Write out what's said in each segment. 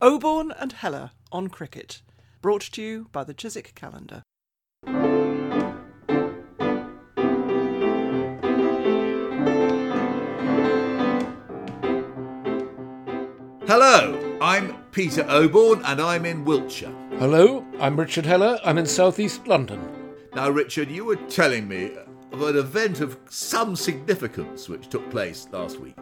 Oborne and Heller on cricket, brought to you by the Chiswick Calendar. Hello, I'm Peter Oborne and I'm in Wiltshire. Hello, I'm Richard Heller. I'm in southeast London. Now, Richard, you were telling me of an event of some significance which took place last week.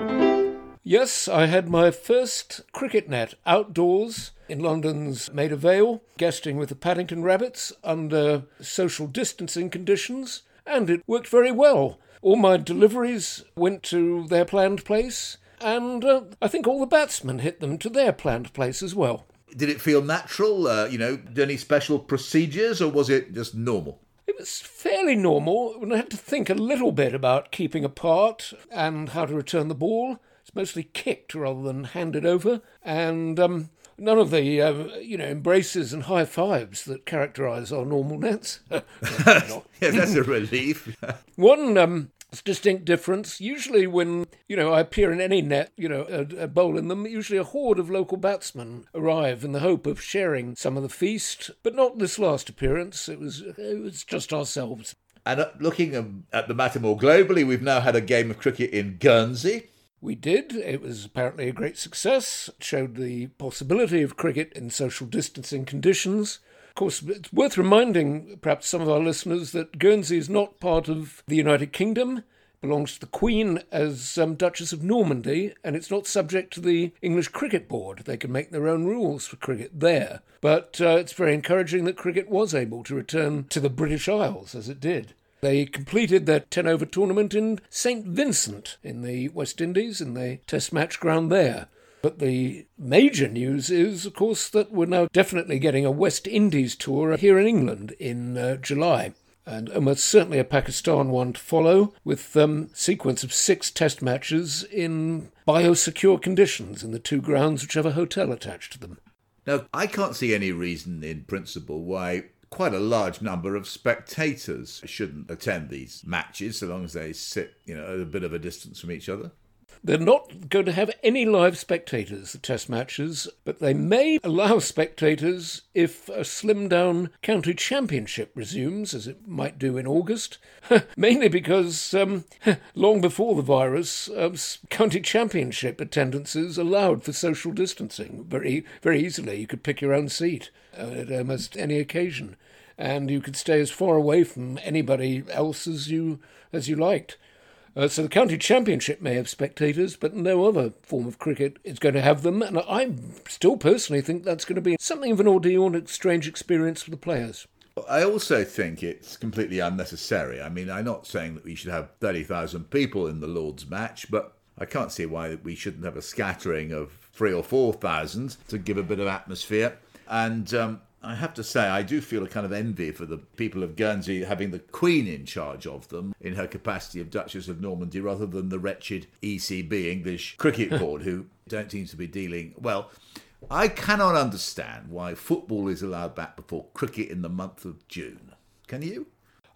Yes, I had my first cricket net outdoors in London's Maida Vale, guesting with the Paddington Rabbits under social distancing conditions, and it worked very well. All my deliveries went to their planned place, and uh, I think all the batsmen hit them to their planned place as well. Did it feel natural? Uh, you know, any special procedures, or was it just normal? It was fairly normal, I had to think a little bit about keeping apart and how to return the ball. Mostly kicked rather than handed over, and um, none of the uh, you know embraces and high fives that characterise our normal nets. yeah, that's a relief. One um, distinct difference. Usually, when you know I appear in any net, you know, a, a, bowl in them, usually a horde of local batsmen arrive in the hope of sharing some of the feast. But not this last appearance. It was it was just ourselves. And uh, looking um, at the matter more globally, we've now had a game of cricket in Guernsey. We did. It was apparently a great success. It showed the possibility of cricket in social distancing conditions. Of course, it's worth reminding perhaps some of our listeners that Guernsey is not part of the United Kingdom. It belongs to the Queen as um, Duchess of Normandy, and it's not subject to the English Cricket Board. They can make their own rules for cricket there. But uh, it's very encouraging that cricket was able to return to the British Isles as it did. They completed their 10 over tournament in St. Vincent in the West Indies in the test match ground there. But the major news is, of course, that we're now definitely getting a West Indies tour here in England in uh, July. And almost certainly a Pakistan one to follow, with a um, sequence of six test matches in biosecure conditions in the two grounds which have a hotel attached to them. Now, I can't see any reason in principle why quite a large number of spectators shouldn't attend these matches so long as they sit, you know, at a bit of a distance from each other. They're not going to have any live spectators, the test matches, but they may allow spectators if a slim down county championship resumes, as it might do in August. Mainly because um, long before the virus, um, county championship attendances allowed for social distancing very, very easily. You could pick your own seat at almost any occasion, and you could stay as far away from anybody else as you as you liked. Uh, so the county championship may have spectators, but no other form of cricket is going to have them. And I still personally think that's going to be something of an ordeal and a strange experience for the players. I also think it's completely unnecessary. I mean, I'm not saying that we should have 30,000 people in the Lord's match, but I can't see why we shouldn't have a scattering of three or 4,000 to give a bit of atmosphere. And um, I have to say, I do feel a kind of envy for the people of Guernsey having the Queen in charge of them in her capacity of Duchess of Normandy rather than the wretched ECB, English Cricket Board, who don't seem to be dealing well. I cannot understand why football is allowed back before cricket in the month of June. Can you?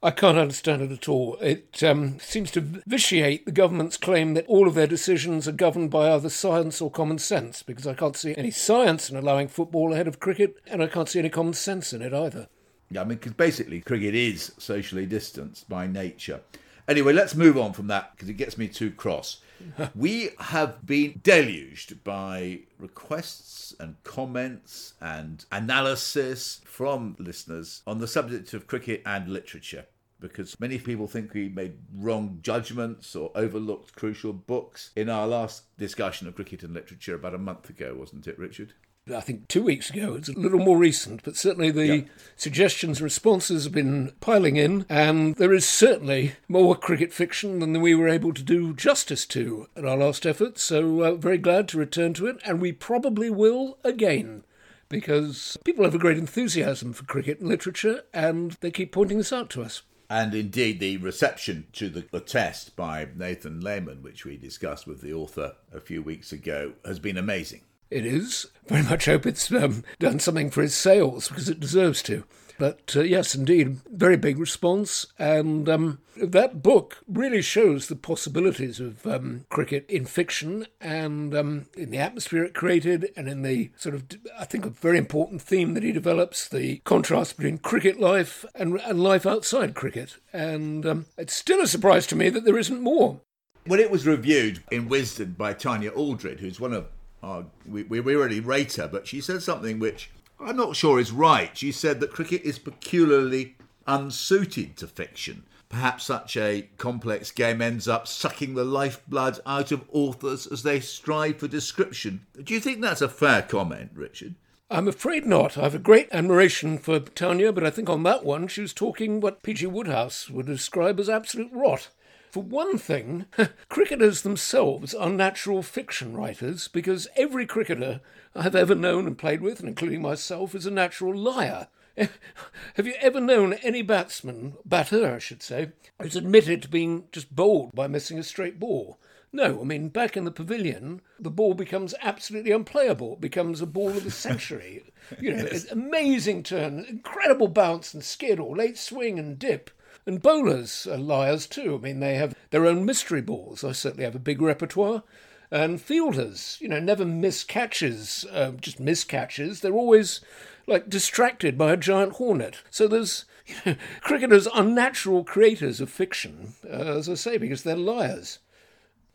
I can't understand it at all. It um, seems to vitiate the government's claim that all of their decisions are governed by either science or common sense, because I can't see any science in allowing football ahead of cricket, and I can't see any common sense in it either. Yeah, I mean, because basically cricket is socially distanced by nature. Anyway, let's move on from that because it gets me too cross. we have been deluged by requests and comments and analysis from listeners on the subject of cricket and literature because many people think we made wrong judgments or overlooked crucial books in our last discussion of cricket and literature about a month ago, wasn't it, Richard? I think two weeks ago. It's a little more recent, but certainly the yep. suggestions and responses have been piling in, and there is certainly more cricket fiction than we were able to do justice to at our last effort. So, uh, very glad to return to it, and we probably will again. Because people have a great enthusiasm for cricket and literature, and they keep pointing this out to us. And indeed, the reception to the, the, test by Nathan Leamon, which we discussed with the author a few weeks ago, has been amazing. It is. Very much hope it's um, done something for his sales because it deserves to. But uh, yes, indeed, very big response. And um, that book really shows the possibilities of um, cricket in fiction and um, in the atmosphere it created, and in the sort of, I think, a very important theme that he develops the contrast between cricket life and, and life outside cricket. And um, it's still a surprise to me that there isn't more. When it was reviewed in Wisden by Tanya Aldred, who's one of our, we, we really rate her, but she said something which I'm not sure is right. She said that cricket is peculiarly unsuited to fiction. Perhaps such a complex game ends up sucking the lifeblood out of authors as they strive for description. Do you think that's a fair comment, Richard? I'm afraid not. I have a great admiration for Tanya, but I think on that one she was talking what P.G. Wodehouse would describe as absolute rot. For one thing, cricketers themselves are natural fiction writers because every cricketer I've ever known and played with, and including myself, is a natural liar. Have you ever known any batsman, batter I should say, who's admitted to being just bowled by missing a straight ball? No, I mean, back in the pavilion, the ball becomes absolutely unplayable. It becomes a ball of the century. You know, yes. amazing turn, incredible bounce and skid or late swing and dip. And bowlers are liars too. I mean, they have their own mystery balls. I certainly have a big repertoire. And fielders, you know, never miss catches, uh, just miss catches. They're always like distracted by a giant hornet. So there's you know, cricketers are natural creators of fiction, uh, as I say, because they're liars.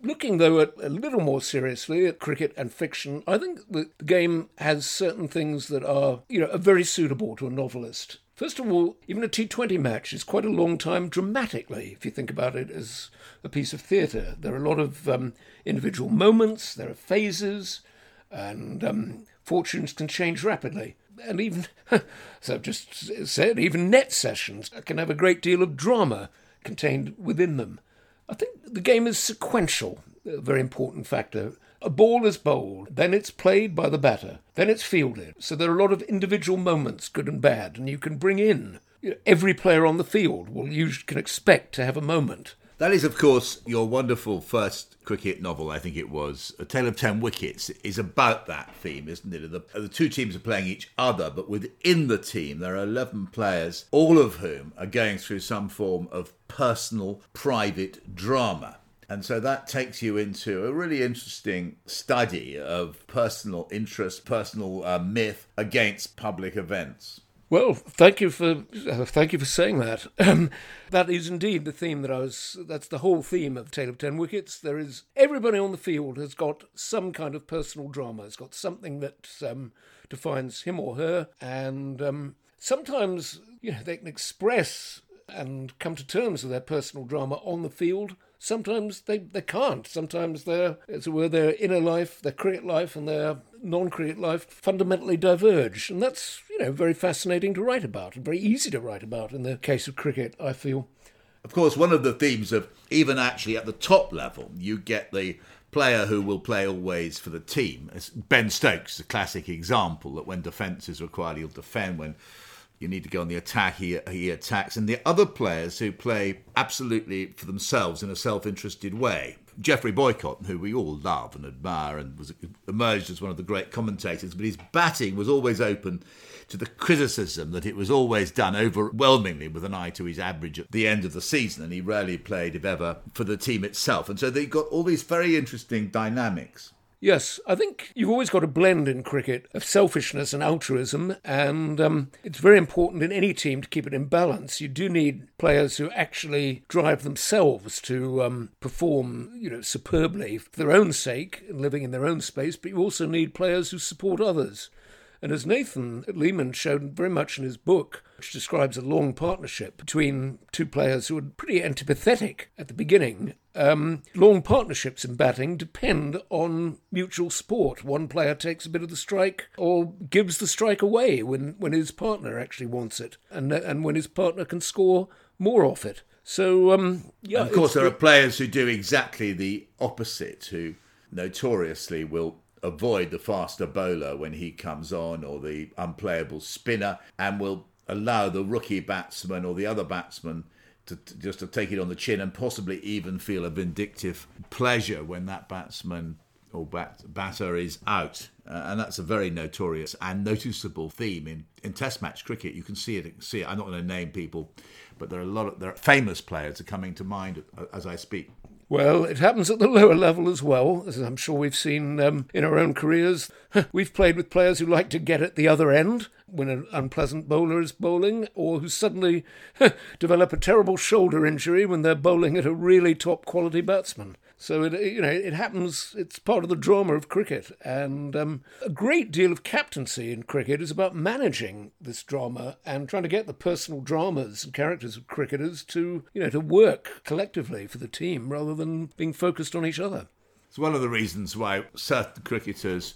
Looking, though, at a little more seriously at cricket and fiction, I think the game has certain things that are, you know, are very suitable to a novelist. First of all, even a T20 match is quite a long time dramatically, if you think about it as a piece of theatre. There are a lot of um, individual moments, there are phases, and um, fortunes can change rapidly. And even, as I've just said, even net sessions can have a great deal of drama contained within them. I think the game is sequential, a very important factor. A ball is bowled, then it's played by the batter, then it's fielded. So there are a lot of individual moments, good and bad, and you can bring in every player on the field. Well, you can expect to have a moment. That is, of course, your wonderful first cricket novel, I think it was. A Tale of Ten Wickets is about that theme, isn't it? The, the, two teams are playing each other, but within the team, there are 11 players, all of whom are going through some form of personal, private drama. And so that takes you into a really interesting study of personal interest, personal uh, myth against public events. Well, thank you for uh, thank you for saying that. Um, that is indeed the theme that I was. That's the whole theme of Tale of Ten Wickets. There is everybody on the field has got some kind of personal drama. Has got something that um, defines him or her, and um, sometimes you know they can express and come to terms with their personal drama on the field sometimes they, they can't. Sometimes their, as it were, their inner life, their cricket life, and their non-cricket life fundamentally diverge, and that's you know very fascinating to write about and very easy to write about in the case of cricket. I feel. Of course, one of the themes of even actually at the top level, you get the player who will play always for the team. Ben Stokes, a classic example that when defence is required, he'll defend. When you need to go on the attack, he, he attacks. And the other players who play absolutely for themselves in a self interested way. Geoffrey Boycott, who we all love and admire and was emerged as one of the great commentators, but his batting was always open to the criticism that it was always done overwhelmingly with an eye to his average at the end of the season, and he rarely played, if ever, for the team itself. And so they got all these very interesting dynamics. Yes, I think you've always got a blend in cricket of selfishness and altruism, and um, it's very important in any team to keep it in balance. You do need players who actually drive themselves to um, perform, you know, superbly for their own sake and living in their own space, but you also need players who support others. And as Nathan Leamon showed very much in his book, which describes a long partnership between two players who are pretty antipathetic at the beginning, um, long partnerships in batting depend on mutual support. One player takes a bit of the strike or gives the strike away when, when his partner actually wants it, and, and when his partner can score more off it. So, um, yeah. And of course, there are players who do exactly the opposite, who notoriously will avoid the faster bowler when he comes on or the unplayable spinner and will allow the rookie batsman or the other batsman to, to, just to take it on the chin and possibly even feel a vindictive pleasure when that batsman or bat, batter is out. Uh, and that's a very notorious and noticeable theme in, in Test match cricket. You can see it. See it. I'm not going to name people, but there are a lot of there are famous players are coming to mind as I speak. Well, it happens at the lower level as well, as I'm sure we've seen um, in our own careers. we've played with players who like to get at the other end when an unpleasant bowler is bowling, or who suddenly develop a terrible shoulder injury when they're bowling at a really top quality batsman. So it you know it happens. It's part of the drama of cricket, and um, a great deal of captaincy in cricket is about managing this drama and trying to get the personal dramas and characters of cricketers to you know to work collectively for the team rather than being focused on each other. It's one of the reasons why certain cricketers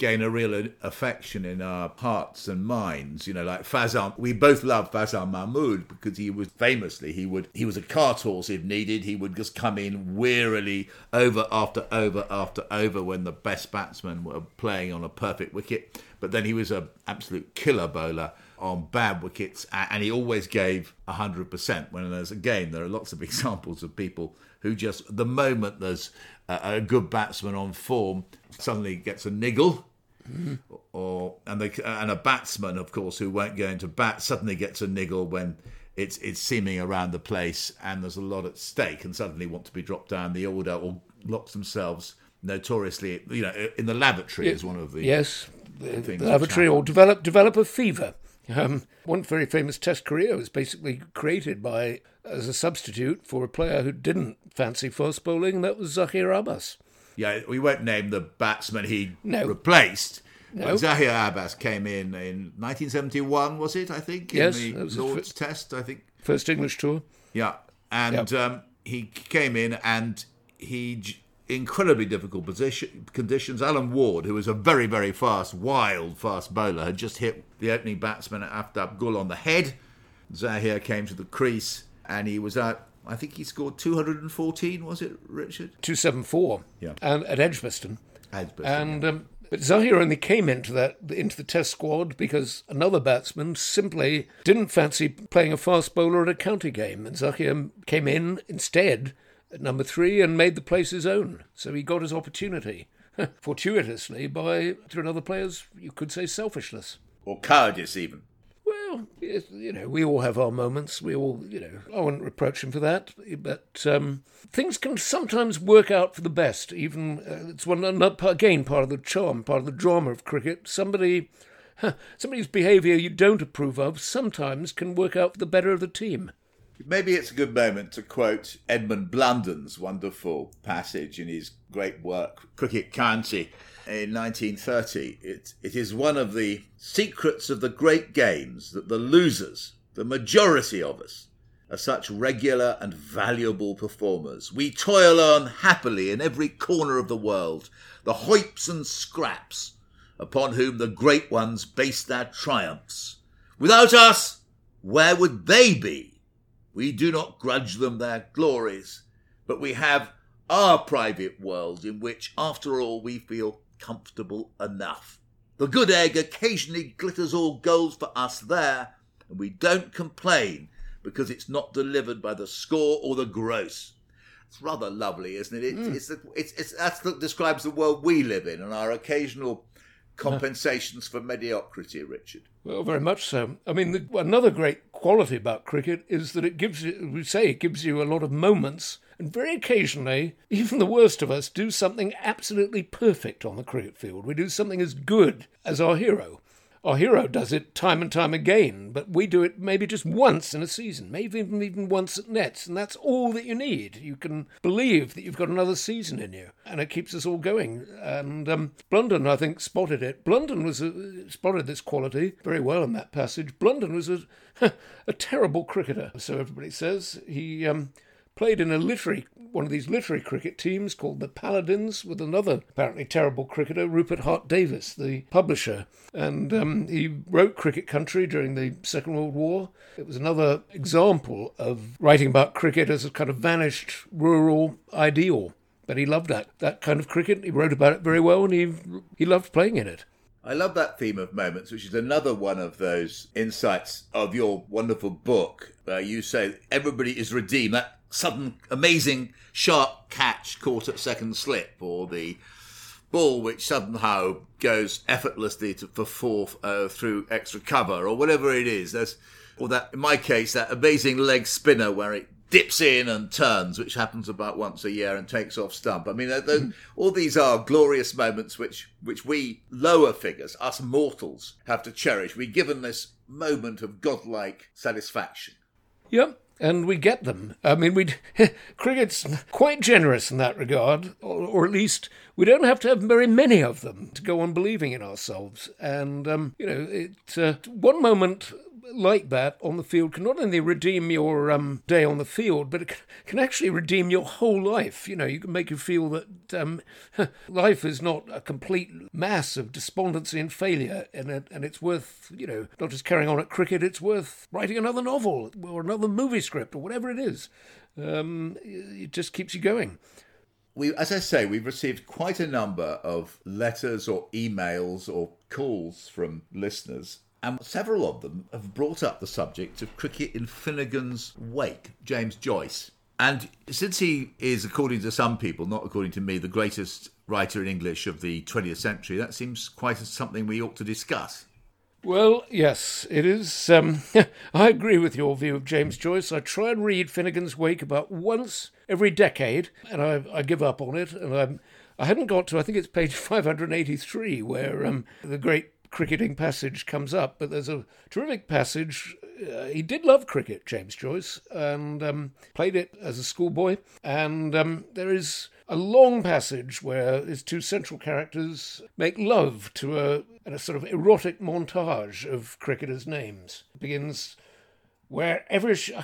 gain a real affection in our hearts and minds. You know, like Fazal, we both love Fazal Mahmood because he was famously he would he was a cart horse if needed. He would just come in wearily over after over after over when the best batsmen were playing on a perfect wicket. But then he was an absolute killer bowler on bad wickets, and he always gave 100%. When there's, again, there are lots of examples of people who just, the moment there's a, a good batsman on form, suddenly gets a niggle Mm-hmm. Or and they and a batsman, of course, who won't go into bat suddenly gets a niggle when it's it's seeming around the place and there's a lot at stake, and suddenly want to be dropped down the order or locks themselves notoriously, you know, in the lavatory is one of the yes, the, lavatory or develop develop a fever. Um, one very famous Test career was basically created by as a substitute for a player who didn't fancy fast bowling, and that was Zaheer Abbas yeah, we won't name the batsman he no. replaced. No. Zaheer Abbas came in in 1971, was it? I think yes, in the Lord's Test. I think first English tour. Yeah, and yep. um, he came in and he incredibly difficult position conditions. Alan Ward, who was a very very fast, wild fast bowler, had just hit the opening batsman Aftab Gul on the head. Zaheer came to the crease and he was out I think he scored 214, was it, Richard? 274. Yeah. And at Edgbaston. Edgbaston. And um, but Zaheer only came into that into the Test squad because another batsman simply didn't fancy playing a fast bowler at a county game, and Zaheer came in instead at number three and made the place his own. So he got his opportunity, fortuitously by through another player's, you could say, selfishness or cowardice even well, you know, we all have our moments. We all, you know, I wouldn't reproach him for that. But um, things can sometimes work out for the best. Even uh, it's one again part of the charm, part of the drama of cricket. Somebody, huh, somebody's behaviour you don't approve of sometimes can work out for the better of the team. Maybe it's a good moment to quote Edmund Blunden's wonderful passage in his great work, Cricket Country in 1930. It, it is one of the secrets of the great games that the losers, the majority of us, are such regular and valuable performers. We toil on happily in every corner of the world, the hoips and scraps upon whom the great ones base their triumphs. Without us, where would they be? We do not grudge them their glories, but we have our private world in which, after all, we feel comfortable enough. The good egg occasionally glitters all gold for us there, and we don't complain because it's not delivered by the score or the gross. It's rather lovely, isn't it? it mm. It's, it's, it's, that's that describes the world we live in and our occasional compensations for mediocrity, Richard. Well, very much so. I mean, the, another great quality about cricket is that it gives you, we say, it gives you a lot of moments and very occasionally, even the worst of us do something absolutely perfect on the cricket field. We do something as good as our hero. Our hero does it time and time again, but we do it maybe just once in a season, maybe even, even once at nets, and that's all that you need. You can believe that you've got another season in you, and it keeps us all going. And um, Blunden, I think, spotted it. Blunden was a, spotted this quality very well in that passage. Blunden was a, a terrible cricketer, so everybody says. He um, played in a literary one of these literary cricket teams called the Paladins with another apparently terrible cricketer, Rupert Hart Davis, the publisher. And um, he wrote Cricket Country during the Second World War. It was another example of writing about cricket as a kind of vanished rural ideal. But he loved that, that kind of cricket. He wrote about it very well and he, he loved playing in it. I love that theme of moments, which is another one of those insights of your wonderful book. Where you say everybody is redeemed. That sudden, amazing, sharp catch caught at second slip, or the ball which somehow goes effortlessly to, for four uh, through extra cover or whatever it is. There's, or that, in my case, that amazing leg spinner where it dips in and turns, which happens about once a year and takes off stump. I mean, those, all these are glorious moments which, which we lower figures, us mortals, have to cherish. We're given this moment of godlike satisfaction. Yep, and we get them. I mean, we cricket's quite generous in that regard, or, or, at least we don't have to have very many of them to go on believing in ourselves. And um, you know, it uh, one moment like that on the field can not only redeem your um, day on the field, but it can actually redeem your whole life. You know, you can make you feel that um, life is not a complete mass of despondency and failure, and it, and it's worth you know not just carrying on at cricket. It's worth writing another novel or another movie script or whatever it is. Um, it just keeps you going. We, as I say, we've received quite a number of letters or emails or calls from listeners and several of them have brought up the subject of cricket in Finnegans wake, James Joyce. And since he is, according to some people, not according to me, the greatest writer in English of the 20th century, that seems quite something we ought to discuss. Well, yes, it is. Um, I agree with your view of James Joyce. I try and read Finnegans Wake about once every decade, and I, I give up on it. And I'm, I hadn't got to, I think it's page 583, where um, the great cricketing passage comes up, but there's a terrific passage. Uh, he did love cricket, James Joyce, and um, played it as a schoolboy. And um, there is a long passage where his two central characters make love to a, a sort of erotic montage of cricketers' names. It begins wherever she,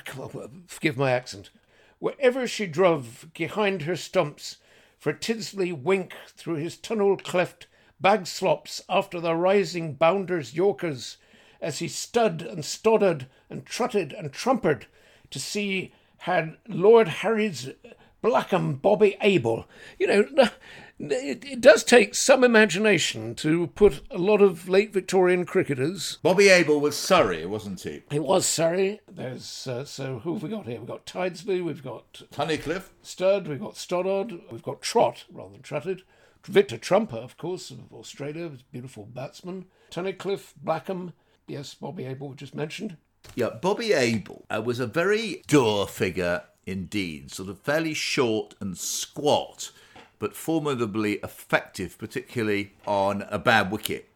forgive my accent, wherever she drove behind her stumps, for Tidsley wink through his tunnel cleft bag slops after the rising bounders Yorkers, as he stud and stoddered and trotted and trumpered to see had Lord Harry's Blackham Bobby Abel. You know, it, it, does take some imagination to put a lot of late Victorian cricketers. Bobby Abel was Surrey, wasn't he? He was Surrey. There's uh, so who have we got here? We've got Tidsley, we've got Tunnicliffe, Stud, we've got Stoddart, we've got Trot rather than Trutted. Victor Trumper, of course, of Australia, beautiful batsman. Tunnicliffe, Blackham, yes, Bobby Abel, just mentioned. Yeah, Bobby Abel uh, was a very dour figure indeed, sort of fairly short and squat, but formidably effective, particularly on a bad wicket.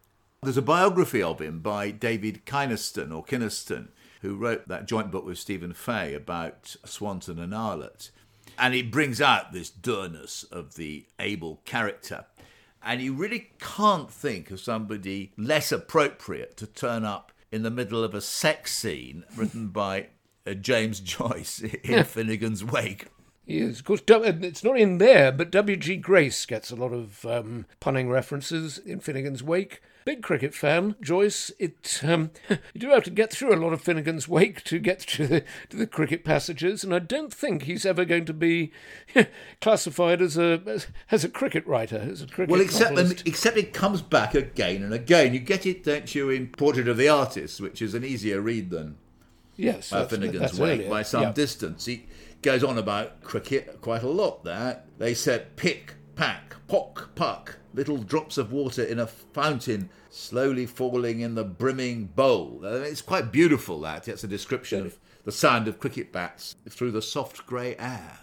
There's a biography of him by David Kynaston or Kynaston, who wrote that joint book with Stephen Fay about Swanton and Arlott. And it brings out this dourness of the Abel character. And you really can't think of somebody less appropriate to turn up in the middle of a sex scene written by uh, James Joyce in Finnegans Wake. Yes, of course, it's not in there, but W.G. Grace gets a lot of um, punning references in Finnegans Wake. Big cricket fan, Joyce. It um, you do have to get through a lot of Finnegans Wake to get to the to the cricket passages, and I don't think he's ever going to be classified as a as, as, a cricket writer, as a cricket. Well, except except it comes back again and again. You get it, don't you, in Portrait of the Artist, which is an easier read than yes, uh, Finnegans Wake earlier. by some distance. He goes on about cricket quite a lot. There, they said pick, pack, pock, puck little drops of water in a fountain slowly falling in the brimming bowl. It's quite beautiful, that. It's a description of the sound of cricket bats through the soft grey air.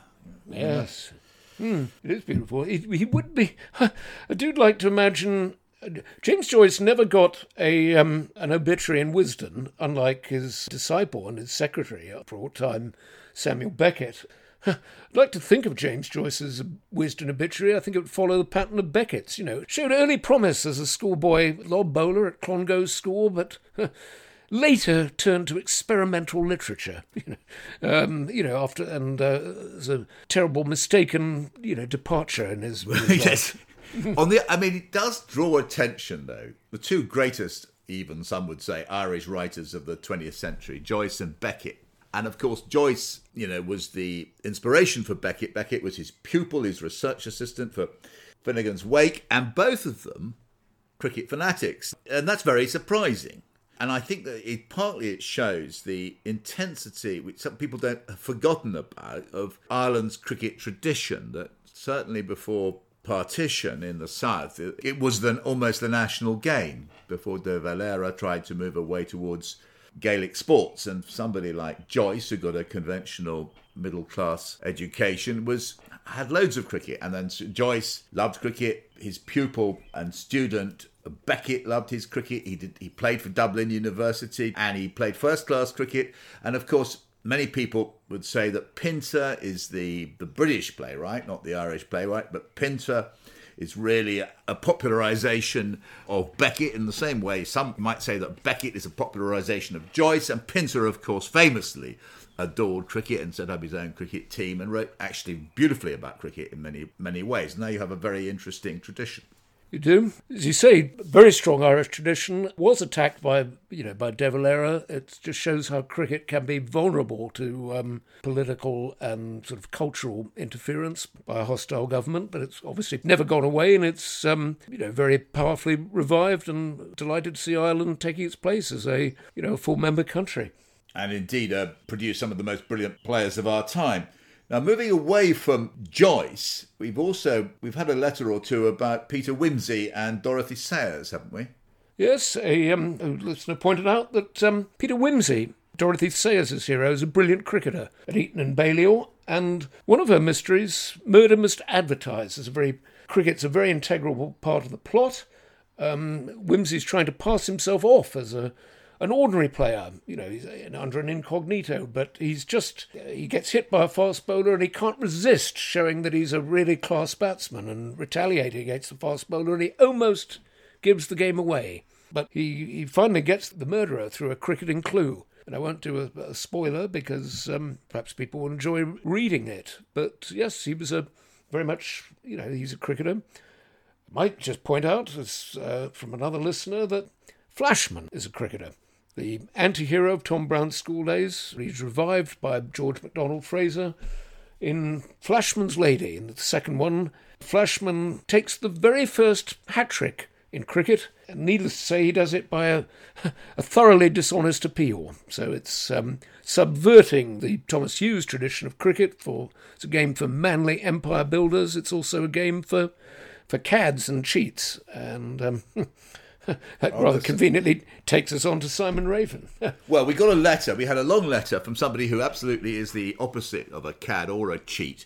Yes. Mm, it is beautiful. He, he would be. I do like to imagine. James Joyce never got a um, an obituary in Wisden, unlike his disciple and his secretary for all time, Samuel Beckett. I'd like to think of James Joyce's Wisden obituary. I think it would follow the pattern of Beckett's. You know, showed early promise as a schoolboy lob bowler at Clongowes School, but later turned to experimental literature. You know, um, you know after and uh, there's a terrible mistaken, you know, departure in his. yes. On the, I mean, it does draw attention though. The two greatest, even some would say, Irish writers of the 20th century, Joyce and Beckett and of course, Joyce, you know, was the inspiration for Beckett. Beckett was his pupil, his research assistant for Finnegans Wake, and both of them cricket fanatics. And that's very surprising. And I think that it partly it shows the intensity, which some people don't have forgotten about, of Ireland's cricket tradition. That certainly before partition in the south, it, was then almost the national game before De Valera tried to move away towards Gaelic sports. And somebody like Joyce, who got a conventional middle class education, was had loads of cricket. And then Joyce loved cricket. His pupil and student Beckett loved his cricket. He did. He played for Dublin University and he played first class cricket. And of course, many people would say that Pinter is the the British playwright, not the Irish playwright, but Pinter is really a, a popularization of Beckett in the same way. Some might say that Beckett is a popularization of Joyce and Pinter of course famously adored cricket and set up his own cricket team and wrote actually beautifully about cricket in many many ways. Now you have a very interesting tradition you do, as you say, very strong Irish tradition. Was attacked by you know by De Valera. It just shows how cricket can be vulnerable to um, political and sort of cultural interference by a hostile government. But it's obviously never gone away, and it's um, you know very powerfully revived. And delighted to see Ireland taking its place as a you know full member country. And indeed, uh, produced some of the most brilliant players of our time. Now, moving away from Joyce, we've also we've had a letter or two about Peter Wimsey and Dorothy Sayers, haven't we? Yes, a, um, a listener pointed out that um, Peter Wimsey, Dorothy Sayers' hero, is a brilliant cricketer at Eton and Balliol, and one of her mysteries, Murder Must Advertise, is a very cricket's a very integral part of the plot. Um, Wimsey's trying to pass himself off as a an ordinary player, you know, he's under an incognito, but he's just, he gets hit by a fast bowler and he can't resist showing that he's a really class batsman and retaliating against the fast bowler and he almost gives the game away. But he, he finally gets the murderer through a cricketing clue. And I won't do a, a spoiler because um, perhaps people will enjoy reading it. But yes, he was a very much, you know, he's a cricketer. I might just point out, as, uh, from another listener, that Flashman is a cricketer the anti hero of Tom Brown's school days. He's revived by George MacDonald Fraser in Flashman's Lady. In the second one, Flashman takes the very first hat trick in cricket, and needless to say, he does it by a, a thoroughly dishonest appeal. So it's um, subverting the Thomas Hughes tradition of cricket. For it's a game for manly empire builders. It's also a game for for cads and cheats, and um, that oh, rather conveniently takes us on to Simon Raven. well, we got a letter. We had a long letter from somebody who absolutely is the opposite of a cad or a cheat,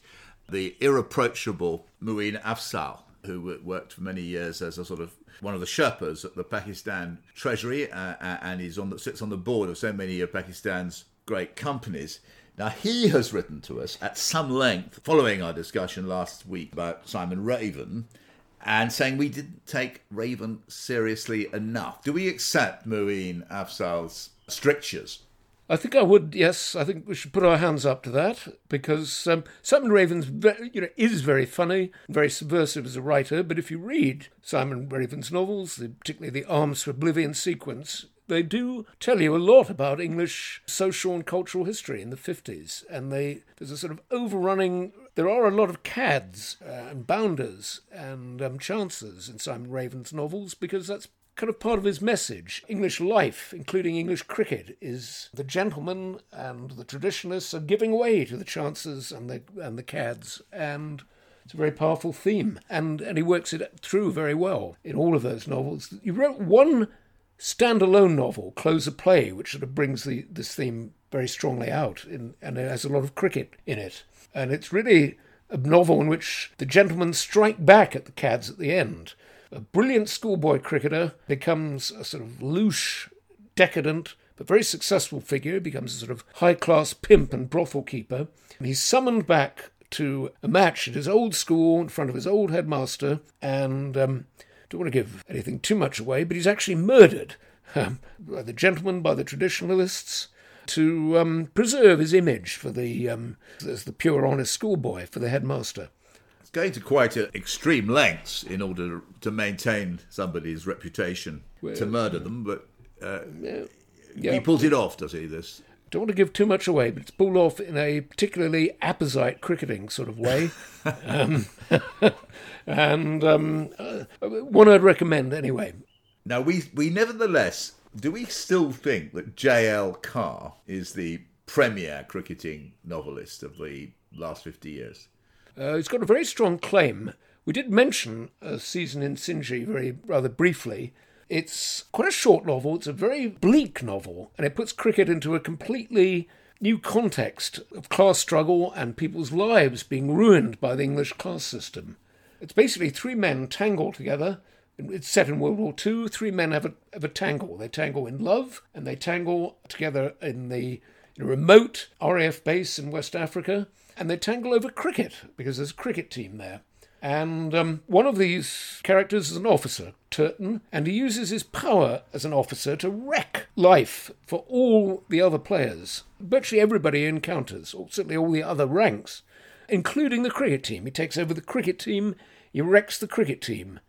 the irreproachable Muin Afzal, who worked for many years as a sort of one of the Sherpas at the Pakistan Treasury, uh, and he's on the, sits on the board of so many of Pakistan's great companies. Now, he has written to us at some length following our discussion last week about Simon Raven and saying we didn't take Raven seriously enough. Do we accept Muin Afzal's strictures? I think I would. Yes, I think we should put our hands up to that because um, Simon Raven's, very, you know, is very funny, very subversive as a writer. But if you read Simon Raven's novels, particularly the Arms for Oblivion sequence, they do tell you a lot about English social and cultural history in the 50s. And they there's a sort of overrunning. There are a lot of cads uh, and bounders and um, chancers in Simon Raven's novels because that's kind of part of his message. English life, including English cricket, is the gentlemen and the traditionalists are giving way to the chancers and the and the cads and. It's a very powerful theme, and, and he works it through very well in all of those novels. You wrote one standalone novel, Close of Play, which sort of brings the, this theme very strongly out, in, and it has a lot of cricket in it. And it's really a novel in which the gentlemen strike back at the cads at the end. A brilliant schoolboy cricketer becomes a sort of louche, decadent, but very successful figure, becomes a sort of high class pimp and brothel keeper. And he's summoned back to a match at his old school in front of his old headmaster, and um, don't want to give anything too much away, but he's actually murdered um, by the gentlemen, by the traditionalists, to um, preserve his image for the um, as the pure, honest schoolboy for the headmaster. It's going to quite extreme lengths in order to maintain somebody's reputation well, to murder them, but uh, yeah, yeah. he pulls it off, does he? This don't want to give too much away, but it's pulled off in a particularly apposite cricketing sort of way. um, and um, uh, one I'd recommend anyway. Now, we, we nevertheless, do we still think that J.L. Carr is the premier cricketing novelist of the last 50 years? Uh, he's got a very strong claim. We did mention a season in Sinji very rather briefly. It's quite a short novel, it's a very bleak novel, and it puts cricket into a completely new context of class struggle and people's lives being ruined by the English class system. It's basically three men tangled together. It's set in World War II. Three men have a, have a tangle. They tangle in love and they tangle together in the in a remote RAF base in West Africa. And they tangle over cricket because there's a cricket team there. And um, one of these characters is an officer, Turton, and he uses his power as an officer to wreck life for all the other players, virtually everybody he encounters, or certainly all the other ranks, including the cricket team. He takes over the cricket team, he wrecks the cricket team.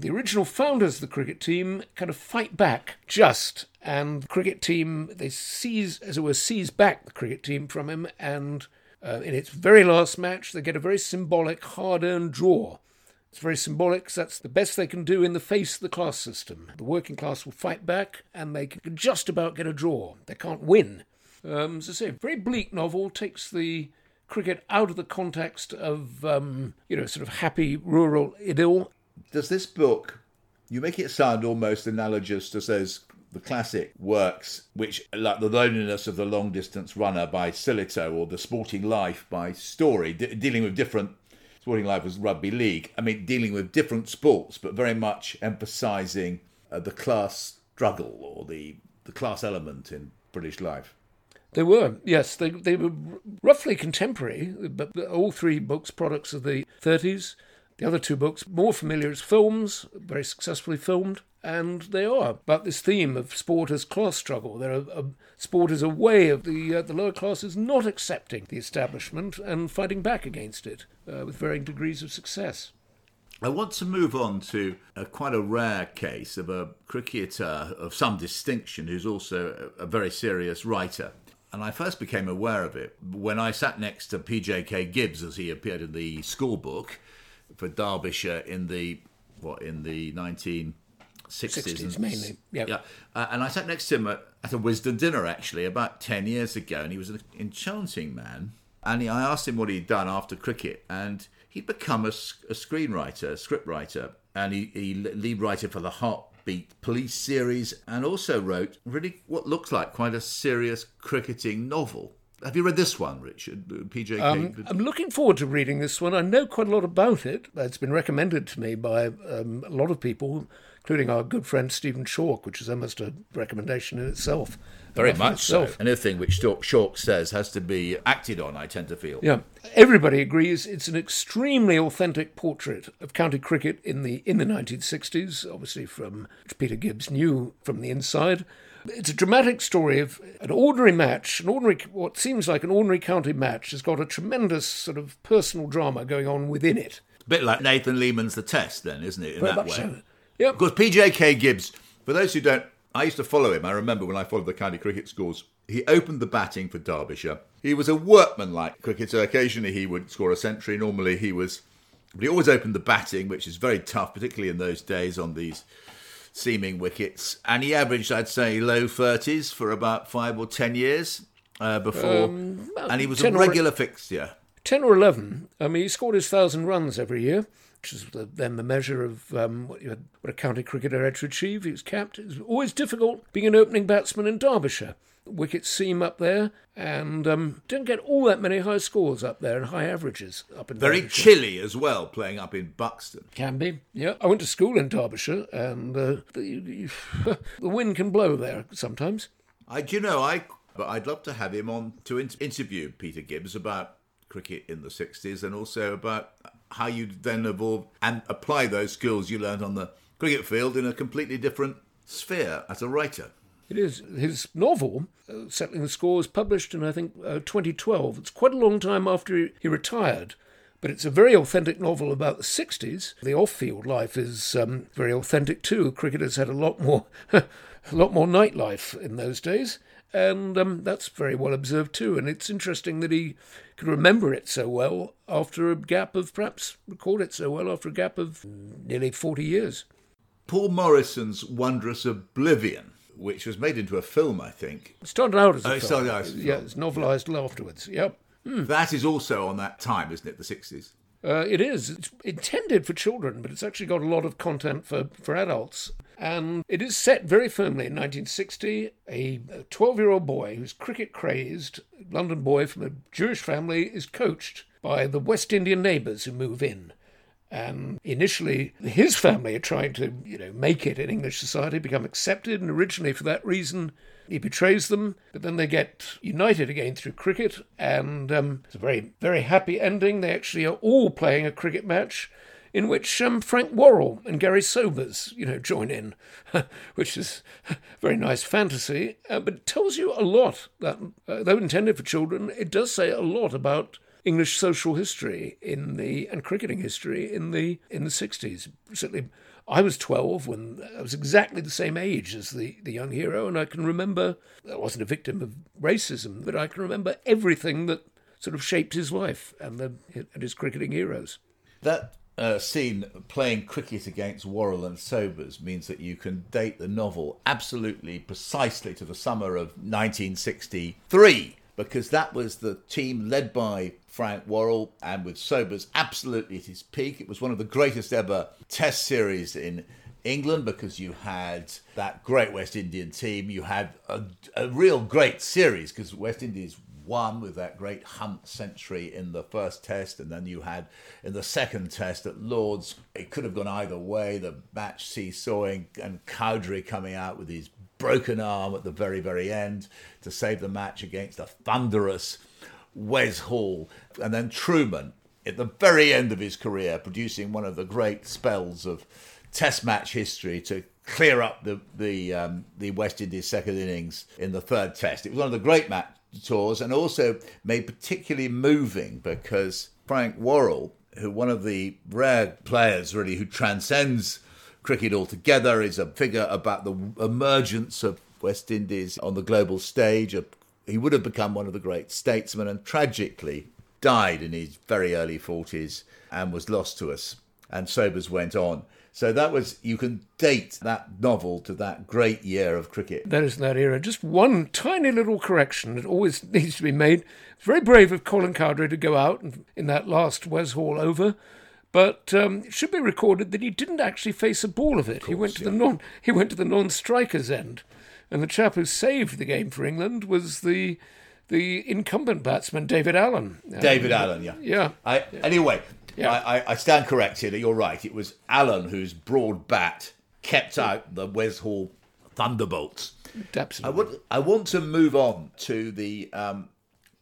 The original founders of the cricket team kind of fight back just, and the cricket team, they seize, as it were, seize back the cricket team from him and uh, in its very last match, they get a very symbolic, hard earned draw. It's very symbolic that's the best they can do in the face of the class system. The working class will fight back and they can just about get a draw. They can't win. Um, I say, very bleak novel, takes the cricket out of the context of, um, you know, sort of happy rural idyll. Does this book, you make it sound almost analogous to those the classic works, which like the loneliness of the long distance runner by Sillitoe or the Sporting Life by Storey, de- dealing with different. Sporting Life was rugby league. I mean, dealing with different sports, but very much emphasising uh, the class struggle or the the class element in British life. They were, yes. They, they were roughly contemporary, but all three books products of the 30s. The other two books, more familiar as films, very successfully filmed, and they are. But this theme of sport as class struggle, there are, uh, sport is a way of the uh, the lower classes not accepting the establishment and fighting back against it uh, with varying degrees of success. I want to move on to a, quite a rare case of a cricketer of some distinction who's also a, a very serious writer. And I first became aware of it when I sat next to PJK Gibbs as he appeared in the school book for Derbyshire in the what in the 19 60s, mainly. Yep. Yeah. Uh, and I sat next to him at, at, a Wisden dinner actually about 10 years ago, and he was an enchanting man. And he, I asked him what he'd done after cricket, and he'd become a, a screenwriter, a scriptwriter, and he, he lead writer for the Heartbeat Police series, and also wrote really what looks like quite a serious cricketing novel. Have you read this one, Richard? PJ um, I'm looking forward to reading this one. I know quite a lot about it. It's been recommended to me by um, a lot of people including our good friend Stephen Chalke, which is almost a recommendation in itself. Very much itself. so. Anything which Chalke says has to be acted on, I tend to feel. Yeah. Everybody agrees it's an extremely authentic portrait of county cricket in the in the 1960s, obviously from which Peter Gibbs knew from the inside. It's a dramatic story of an ordinary match, an ordinary, what seems like an ordinary county match, has got a tremendous sort of personal drama going on within it. A bit like Nathan Leamon's The Test, then, isn't it? In Very that way. So. Yep. Because PJK Gibbs, for those who don't, I used to follow him. I remember when I followed the county cricket scores. He opened the batting for Derbyshire. He was a workmanlike cricketer. Occasionally he would score a century. Normally he was, but he always opened the batting, which is very tough, particularly in those days on these seaming wickets. And he averaged, I'd say, low 30s for about five or ten years uh, before. Um, and he was a regular or, fixture. 10 or 11. I mean, he scored his thousand runs every year which is then the measure of um, what, had, what, a county cricketer had to achieve. He was capped. It was always difficult being an opening batsman in Derbyshire. Wickets seam up there, and um, don't get all that many high scores up there and high averages up in Very Derbyshire. chilly as well, playing up in Buxton. Can be, yeah. I went to school in Derbyshire, and uh, the, the wind can blow there sometimes. I, do you know, I, but I'd love to have him on to interview Peter Gibbs about cricket in the 60s and also about how you then evolve and apply those skills you learned on the cricket field in a completely different sphere as a writer. It is. His novel, uh, Settling the Scores, published in, I think, uh, 2012. It's quite a long time after he retired, but it's a very authentic novel about the 60s. The off field life is um, very authentic too. Cricketers had a lot more. a lot more nightlife in those days, and um, that's very well observed too. And it's interesting that he could remember it so well after a gap of perhaps record it so well after a gap of nearly 40 years. Paul Morrison's Wondrous Oblivion, which was made into a film, I think. It started out as a oh, film. Started out as yeah, it's novelised afterwards. Yep. Hmm. That is also on that time, isn't it? The 60s. Uh, it is. It's intended for children, but it's actually got a lot of content for, for adults. And it is set very firmly in 1960. A 12 year old boy who's cricket crazed, London boy from a Jewish family, is coached by the West Indian neighbours who move in. And initially, his family are trying to, you know, make it in English society, become accepted, and originally for that reason, he betrays them. But then they get united again through cricket, and um, it's a very, very happy ending. They actually are all playing a cricket match in which um, Frank Worrell and Garry Sobers, you know, join in, which is a very nice fantasy. Uh, but it tells you a lot. That uh, though intended for children, it does say a lot about English social history in the and cricketing history in the in the sixties. Certainly, I was twelve when I was exactly the same age as the the young hero, and I can remember I wasn't a victim of racism, but I can remember everything that sort of shaped his life and the and his cricketing heroes. That uh, scene playing cricket against Worrell and Sobers means that you can date the novel absolutely precisely to the summer of 1963 because that was the team led by Frank Worrell and with Sobers absolutely at his peak. It was one of the greatest ever test series in England because you had that great West Indian team. You had a, a real great series because West Indies won with that great Hunte century in the first test, and then you had in the second test at Lords, it could have gone either way. The match seesawing and Cowdrey coming out with his broken arm at the very, very end to save the match against a thunderous Wes Hall, and then Trueman at the very end of his career producing one of the great spells of Test match history to clear up the the um, the West Indies second innings in the third Test. It was one of the great match tours, and also made particularly moving because Frank Worrell, who one of the rare players really who transcends cricket altogether, is a figure about the emergence of West Indies on the global stage. He would have become one of the great statesmen, and tragically died in his very early forties and was lost to us. And Sobers went on. So that was, you can date that novel to that great year of cricket. That is that era. Just one tiny little correction that always needs to be made. It's very brave of Colin Cowdrey to go out in that last Wes Hall over. But um, it should be recorded that he didn't actually face a ball of it. Of course, he went to yeah. the non he went to the non-strikers end, and the chap who saved the game for England was the the incumbent batsman David Allen. David um, Allen, yeah, yeah. I, yeah. Anyway, yeah. I, I, stand corrected. That you're right. It was Allen whose broad bat kept out the Wes Hall Thunderbolts. Absolutely. I, would, I want to move on to the. Um,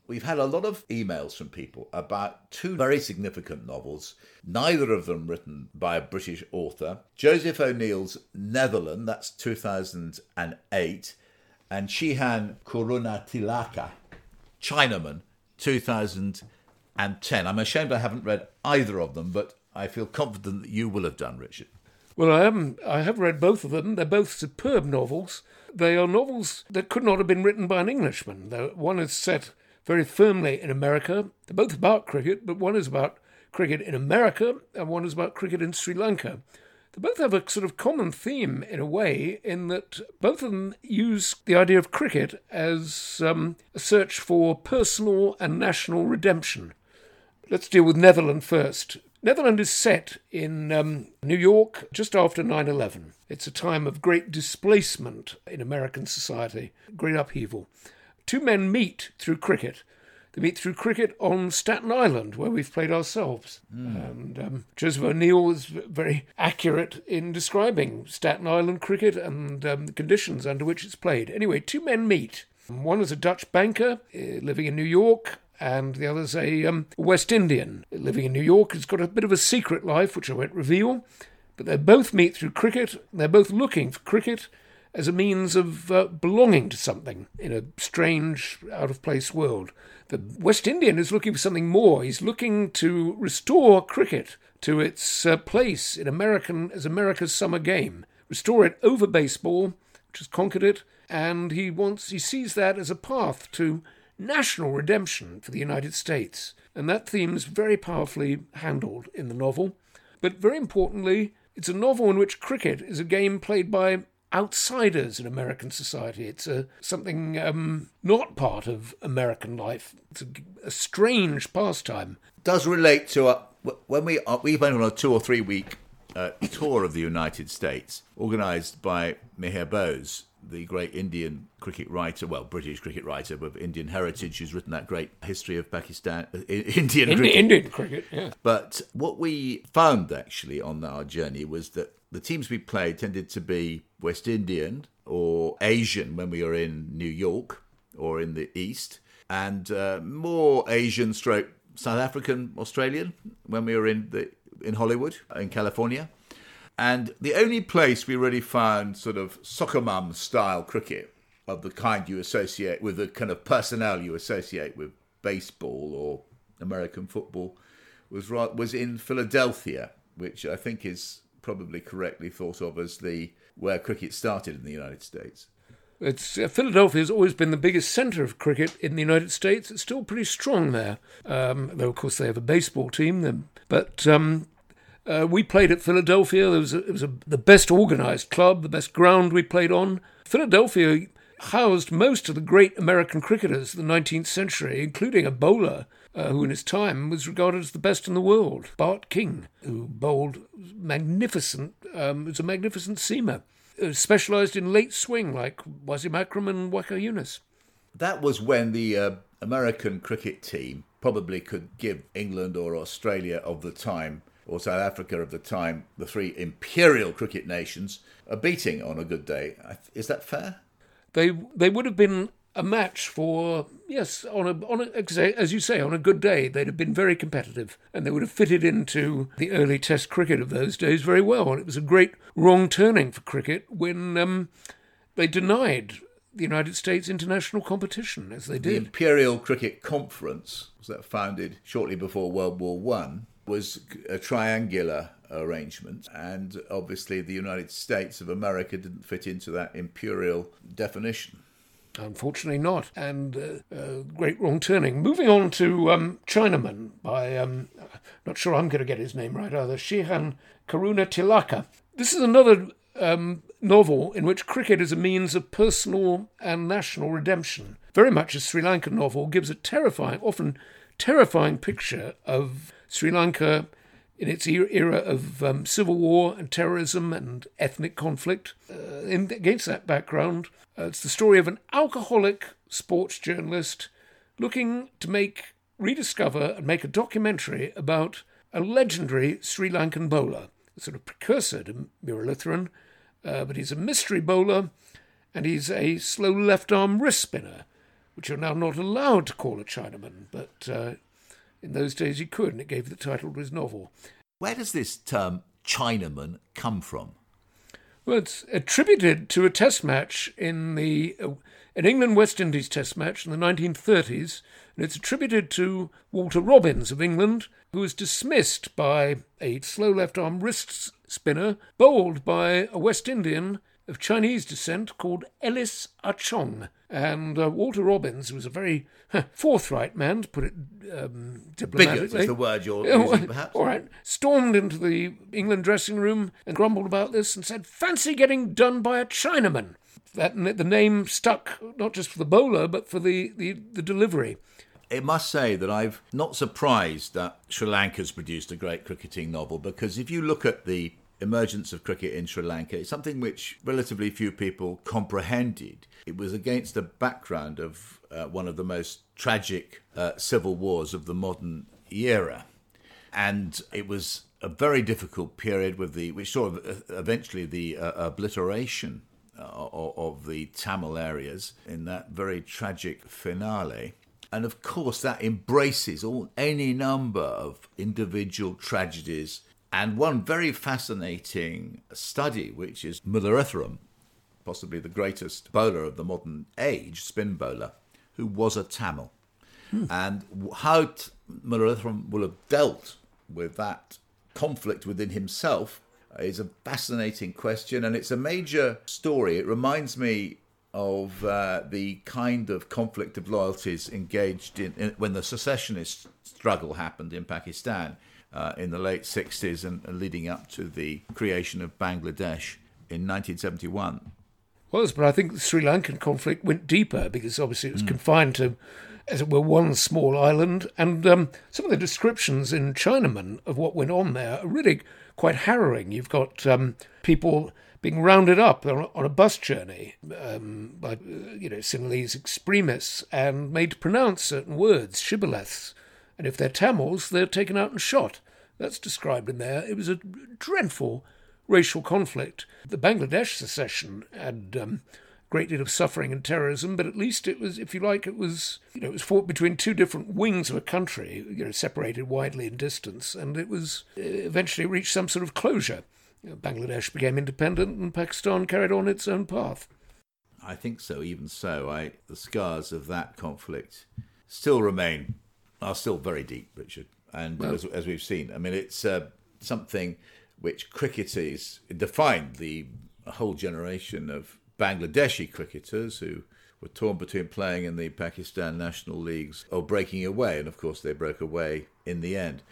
we've had a lot of emails from people about two very significant novels, neither of them written by a British author. Joseph O'Neill's Netherland, that's 2008, and Shehan Karunatilaka, Chinaman, 2010. I'm ashamed I haven't read either of them, but I feel confident that you will have done, Richard. Well, I haven't. I have read both of them. They're both superb novels. They are novels that could not have been written by an Englishman. One is set very firmly in America. They're both about cricket, but one is about cricket in America and one is about cricket in Sri Lanka. They both have a sort of common theme in a way, in that both of them use the idea of cricket as um, a search for personal and national redemption. Let's deal with Netherland first. Netherland is set in um, New York just after 9 11. It's a time of great displacement in American society, great upheaval. Two men meet through cricket. They meet through cricket on Staten Island, where we've played ourselves. Mm. And um, Joseph O'Neill was very accurate in describing Staten Island cricket and um, the conditions under which it's played. Anyway, two men meet. One is a Dutch banker uh, living in New York, and the other's a um, West Indian living in New York. He's got a bit of a secret life, which I won't reveal. But they both meet through cricket. They're both looking for cricket as a means of uh, belonging to something in a strange, out of place world. The West Indian is looking for something more. He's looking to restore cricket to its uh, place in American as America's summer game, restore it over baseball, which has conquered it, and he wants he sees that as a path to national redemption for the United States. And that theme is very powerfully handled in the novel. But very importantly, it's a novel in which cricket is a game played by outsiders in American society. It's a, something um, not part of American life. It's a, a strange pastime. Does relate to a, when we uh, we went on a two or three week uh, tour of the United States, organised by Mihir Bose, the great Indian cricket writer, well, British cricket writer with Indian heritage, who's written that great history of Pakistan, uh, I- Indian cricket. Indian cricket, yeah. But what we found actually on our journey was that the teams we played tended to be West Indian or Asian when we were in New York or in the East, and uh, more Asian stroke South African Australian when we were in the in Hollywood in California. And the only place we really found sort of soccer mum style cricket of the kind you associate with the kind of personnel you associate with baseball or American football was right, was in Philadelphia, which I think is probably correctly thought of as the where cricket started in the United States. It's uh, Philadelphia has always been the biggest centre of cricket in the United States. It's still pretty strong there, um, though of course they have a baseball team. Then, but um, uh, we played at Philadelphia. There was a, it was a, the best organised club, the best ground we played on. Philadelphia housed most of the great American cricketers of the 19th century, including a bowler uh, who in his time was regarded as the best in the world, Bart King, who bowled magnificent, um, was a magnificent seamer, uh, specialised in late swing like Wasim Akram and Waqar Younis. That was when the uh, American cricket team probably could give England or Australia of the time or South Africa of the time, the three imperial cricket nations, a beating on a good day. Is that fair? They they would have been a match for yes on a on a as you say on a good day they'd have been very competitive and they would have fitted into the early Test cricket of those days very well and it was a great wrong turning for cricket when um, they denied the United States international competition as they did. The. Imperial Cricket Conference was that founded shortly before World War One was a triangular arrangement, and obviously the United States of America didn't fit into that imperial definition. Unfortunately, not. And uh, uh, great wrong turning. Moving on to um, Chinaman by, um, not sure I'm going to get his name right either, Shihan Karuna Tilaka. This is another um, novel in which cricket is a means of personal and national redemption. Very much a Sri Lankan novel, gives a terrifying, often terrifying picture of Sri Lanka in its era of um, civil war and terrorism and ethnic conflict. Uh, in, against that background, uh, it's the story of an alcoholic sports journalist looking to make, rediscover, and make a documentary about a legendary Sri Lankan bowler, a sort of precursor to Muralitharan, uh, but he's a mystery bowler and he's a slow left arm wrist spinner, which you're now not allowed to call a Chinaman, but uh, in those days you could, and it gave the title to his novel. Where does this term Chinaman come from? Well, it's attributed to a test match in the uh, an England West Indies test match in the 1930s, and it's attributed to Walter Robins of England, who was dismissed by a slow left arm wrist spinner bowled by a West Indian of Chinese descent called Ellis Achong. And uh, Walter Robins who was a very forthright man, to put it um, diplomatically. Bigot is the word you're using, perhaps. All right. Stormed into the England dressing room and grumbled about this and said, Fancy getting done by a Chinaman. That the name stuck not just for the bowler, but for the, the, the delivery. It must say that I've not surprised that Sri Lanka's produced a great cricketing novel because if you look at the emergence of cricket in Sri Lanka, it's something which relatively few people comprehended. It was against the background of uh, one of the most tragic uh, civil wars of the modern era. And it was a very difficult period with the, which saw uh, eventually the uh, obliteration uh, of, of the Tamil areas in that very tragic finale. And of course, that embraces all any number of individual tragedies. And one very fascinating study, which is Muralitharan, possibly the greatest bowler of the modern age, spin bowler, who was a Tamil. And how t- Muralitharan will have dealt with that conflict within himself is a fascinating question, and it's a major story. It reminds me of uh, the kind of conflict of loyalties engaged in, in when the secessionist struggle happened in Pakistan uh, in the late 60s and, leading up to the creation of Bangladesh in 1971. Was, but I think the Sri Lankan conflict went deeper because obviously it was confined to as it were, one small island. And um, some of the descriptions in Chinaman of what went on there are really quite harrowing. You've got um, people being rounded up on, on a bus journey um, by, uh, you know, Sinhalese extremists and made to pronounce certain words, shibboleths. And if they're Tamils, they're taken out and shot. That's described in there. It was a dreadful racial conflict. The Bangladesh secession had um, great deal of suffering and terrorism, but at least it was, if you like, it was you know it was fought between two different wings of a country, you know, separated widely in distance, and it was eventually reached some sort of closure. You know, Bangladesh became independent, and Pakistan carried on its own path. I think so. Even so, I the scars of that conflict still remain, are still very deep, Richard. And well, as, as, we've seen, I mean, it's uh, something which cricketers defined the whole generation of Bangladeshi cricketers who were torn between playing in the Pakistan national leagues or breaking away, and of course they broke away in the end.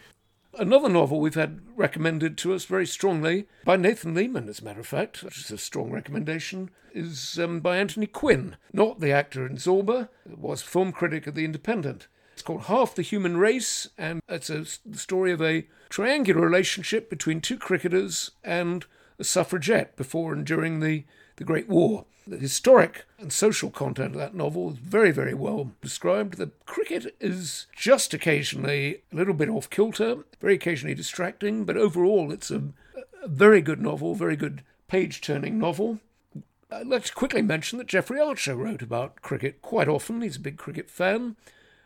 Another novel we've had recommended to us very strongly by Nathan Leamon, as a matter of fact, which is a strong recommendation, is um, by Anthony Quinn, not the actor in Zorba, was film critic of The Independent. It's called Half the Human Race, and it's a, story of a triangular relationship between two cricketers and a suffragette before and during the the Great War. The historic and social content of that novel is very, very well described. The cricket is just occasionally a little bit off kilter, very occasionally distracting, but overall it's a, a very good novel, very good page turning novel. I'd like to quickly mention that Jeffrey Archer wrote about cricket quite often. He's a big cricket fan.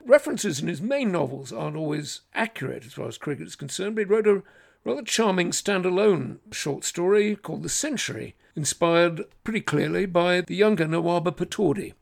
References in his main novels aren't always accurate as far as cricket is concerned, but he wrote a rather charming standalone short story called The Century, inspired pretty clearly by the younger Nawaba Pataudi.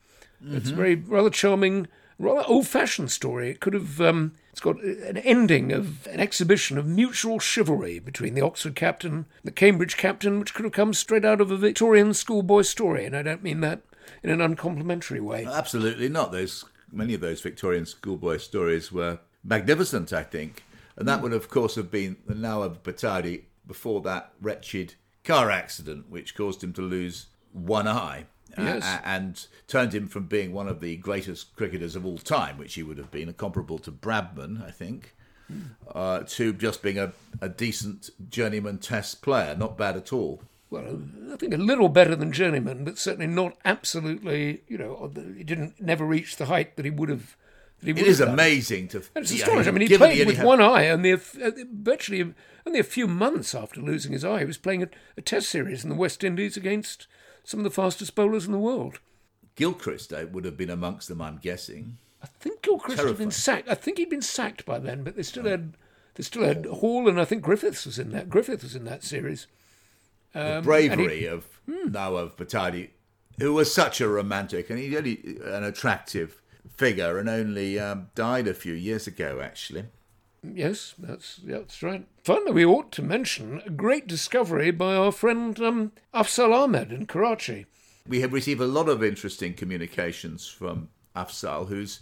Mm-hmm. It's a very rather charming, rather old-fashioned story. It could have um, it's got an ending of an exhibition of mutual chivalry between the Oxford captain and the Cambridge captain, which could have come straight out of a Victorian schoolboy story, and I don't mean that in an uncomplimentary way. Absolutely not. Those many of those Victorian schoolboy stories were magnificent, I think, and that mm. would, of course, have been the Nawab Pataudi before that wretched car accident which caused him to lose one eye. Uh, yes. Uh, and turned him from being one of the greatest cricketers of all time, which he would have been, comparable to Bradman, I think, mm. uh, to just being a, a decent journeyman test player. Not bad at all. Well, I think a little better than journeyman, but certainly not absolutely. You know, he didn't never reach the height that he would have. It is amazing to. It's astonishing. I mean, he played with one eye, and the, uh, virtually only a few months after losing his eye, he was playing a, a Test series in the West Indies against some of the fastest bowlers in the world. Gilchrist uh, would have been amongst them, I'm guessing. I think Gilchrist Terrifying. had been sacked. I think he'd been sacked by then, but they still oh. had they still had Hall, and I think Griffiths was in that. Griffith was in that series. Um, the bravery he, of hmm. now of who was such a romantic and he only an attractive figure, and only um, died a few years ago, actually. Yes, that's that's right. Finally, we ought to mention a great discovery by our friend um, Afzal Ahmed in Karachi. We have received a lot of interesting communications from Afzal, who's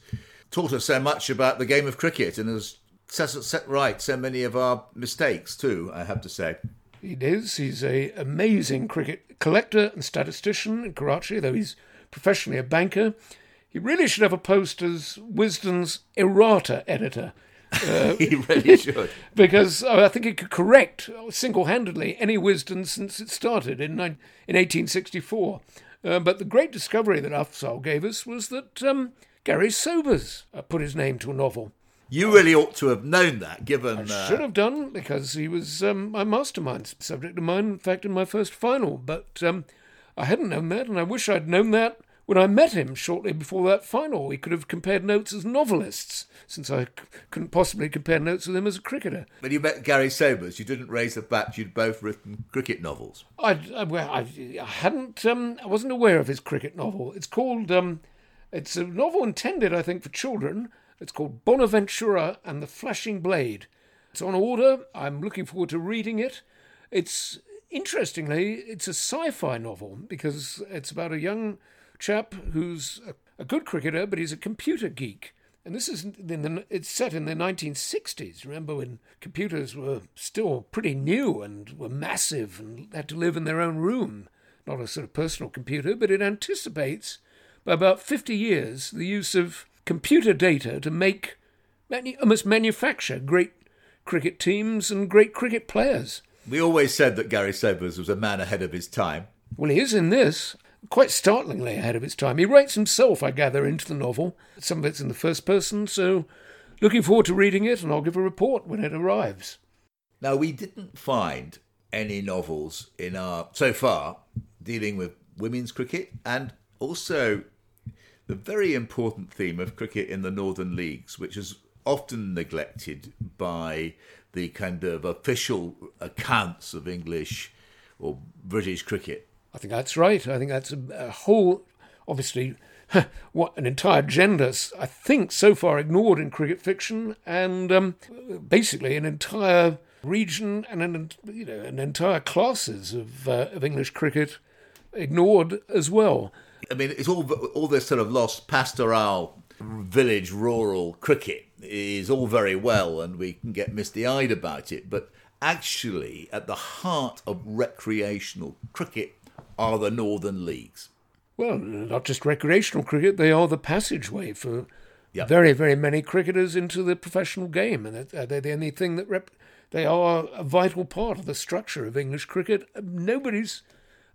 taught us so much about the game of cricket and has set, set right so many of our mistakes too. I have to say. He is. He's a amazing cricket collector and statistician in Karachi, though he's professionally a banker. He really should have a post as Wisden's errata editor uh, he really should. because uh, I think he could correct single handedly any Wisden since it started in, in 1864. Uh, but the great discovery that Afzal gave us was that um, Garry Sobers uh, put his name to a novel. You really ought to have known that, given. I uh, should have done, because he was um, my mastermind subject of mine, in fact, in my first final. But um, I hadn't known that, and I wish I'd known that when I met him shortly before that final, we could have compared notes as novelists, since I c- couldn't possibly compare notes with him as a cricketer. When you met Garry Sobers, you didn't raise the fact you'd both written cricket novels. I, I, well, I, I hadn't, um, I wasn't aware of his cricket novel. It's called, um, it's a novel intended, I think, for children. It's called Bonaventure and the Flashing Blade. It's on order. I'm looking forward to reading it. It's interestingly, it's a sci-fi novel because it's about a young chap who's a, a good cricketer, but he's a computer geek. And this is in the, it's set in the 1960s. Remember when computers were still pretty new and were massive and had to live in their own room. Not a sort of personal computer, but it anticipates by about 50 years the use of computer data to make, almost manufacture great cricket teams and great cricket players. We always said that Garry Sobers was a man ahead of his time. Well, he is in this, quite startlingly ahead of his time. He writes himself, I gather, into the novel. Some of it's in the first person, so looking forward to reading it, and I'll give a report when it arrives. Now, we didn't find any novels in our so far dealing with women's cricket and also the very important theme of cricket in the northern leagues, which is often neglected by the kind of official accounts of English or British cricket. I think that's right. I think that's a, a whole, obviously, what an entire gender, I think, so far ignored in cricket fiction, and um, basically an entire region and an you know an entire classes of uh, of English cricket ignored as well. I mean, it's all all this sort of lost pastoral village rural cricket is all very well, and we can get misty eyed about it, but actually, at the heart of recreational cricket are the northern leagues. Well, not just recreational cricket; they are the passageway for yep. very, very many cricketers into the professional game, and they're the only thing that rep- they are a vital part of the structure of English cricket. Nobody's,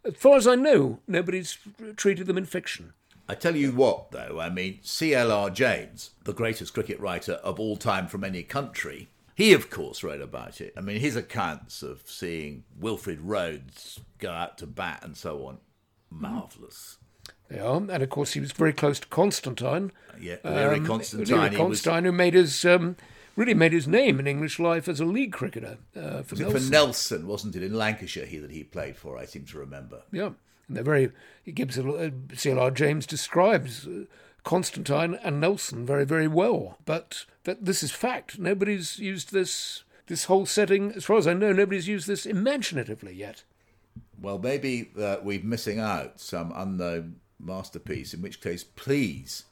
as far as I know, nobody's treated them in fiction. I tell you what, though, I mean, C.L.R. James, the greatest cricket writer of all time from any country, he, of course, wrote about it. I mean, his accounts of seeing Wilfred Rhodes go out to bat and so on, marvellous. Yeah, and of course, he was very close to Constantine. Yeah, Learie um, Constantine. Learie Constantine, was... who made his um, really made his name in English life as a league cricketer uh, for Nelson. for Nelson, wasn't it? In Lancashire, he that he played for, I seem to remember. Yeah, and they're very. He gives a, C.L.R. James describes uh, Constantine and Nelson very, very well. But that this is fact. Nobody's used this this whole setting, as far as I know, nobody's used this imaginatively yet. Well, maybe uh, we're missing out some unknown masterpiece. In which case, please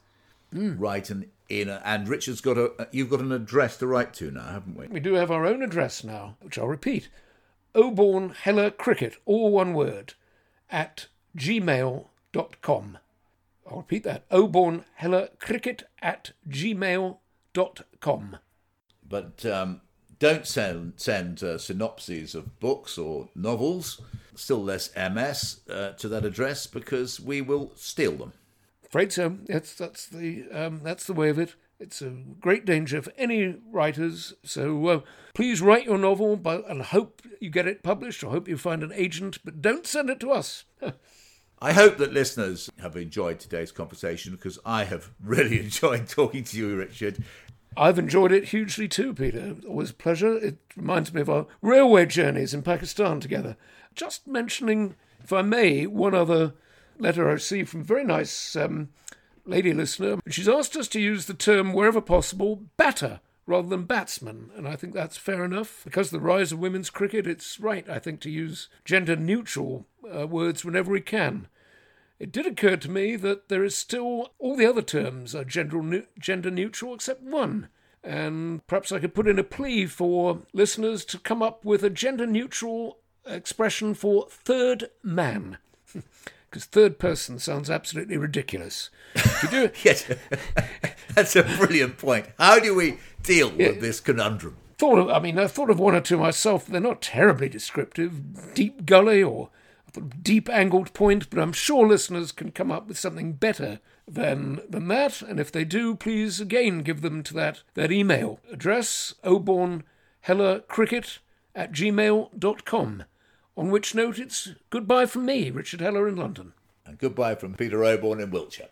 mm. write an in. A, and Richard's got a. You've got an address to write to now, haven't we? We do have our own address now, which I'll repeat: Oborne Heller Cricket, all one word, at gmail.com. I'll repeat that: Oborne Heller Cricket at gmail.com. But um, don't send send uh, synopses of books or novels, still less MS, uh, to that address because we will steal them afraid so. That's that's the um, that's the way of it. It's a great danger for any writers. So uh, please write your novel, but, and hope you get it published. I hope you find an agent, but don't send it to us. I hope that listeners have enjoyed today's conversation because I have really enjoyed talking to you, Richard. I've enjoyed it hugely too, Peter. Always a pleasure. It reminds me of our railway journeys in Pakistan together. Just mentioning, if I may, one other letter I received from a very nice um, lady listener. She's asked us to use the term, wherever possible, batter rather than batsman, and I think that's fair enough. Because of the rise of women's cricket, it's right, I think, to use gender neutral uh, words whenever we can. It did occur to me that there is still all the other terms are gender, gender neutral except one. And perhaps I could put in a plea for listeners to come up with a gender neutral expression for third man. because third person sounds absolutely ridiculous. you do yes, that's a brilliant point. How do we deal yeah. with this conundrum? Thought of, I mean, I thought of one or two myself. They're not terribly descriptive. Deep gully or deep angled point, but I'm sure listeners can come up with something better than than that. And if they do, please again give them to that that email address: Oborne Heller Cricket at gmail.com. On which note, it's goodbye from me, Richard Heller in London. And goodbye from Peter Oborne in Wiltshire.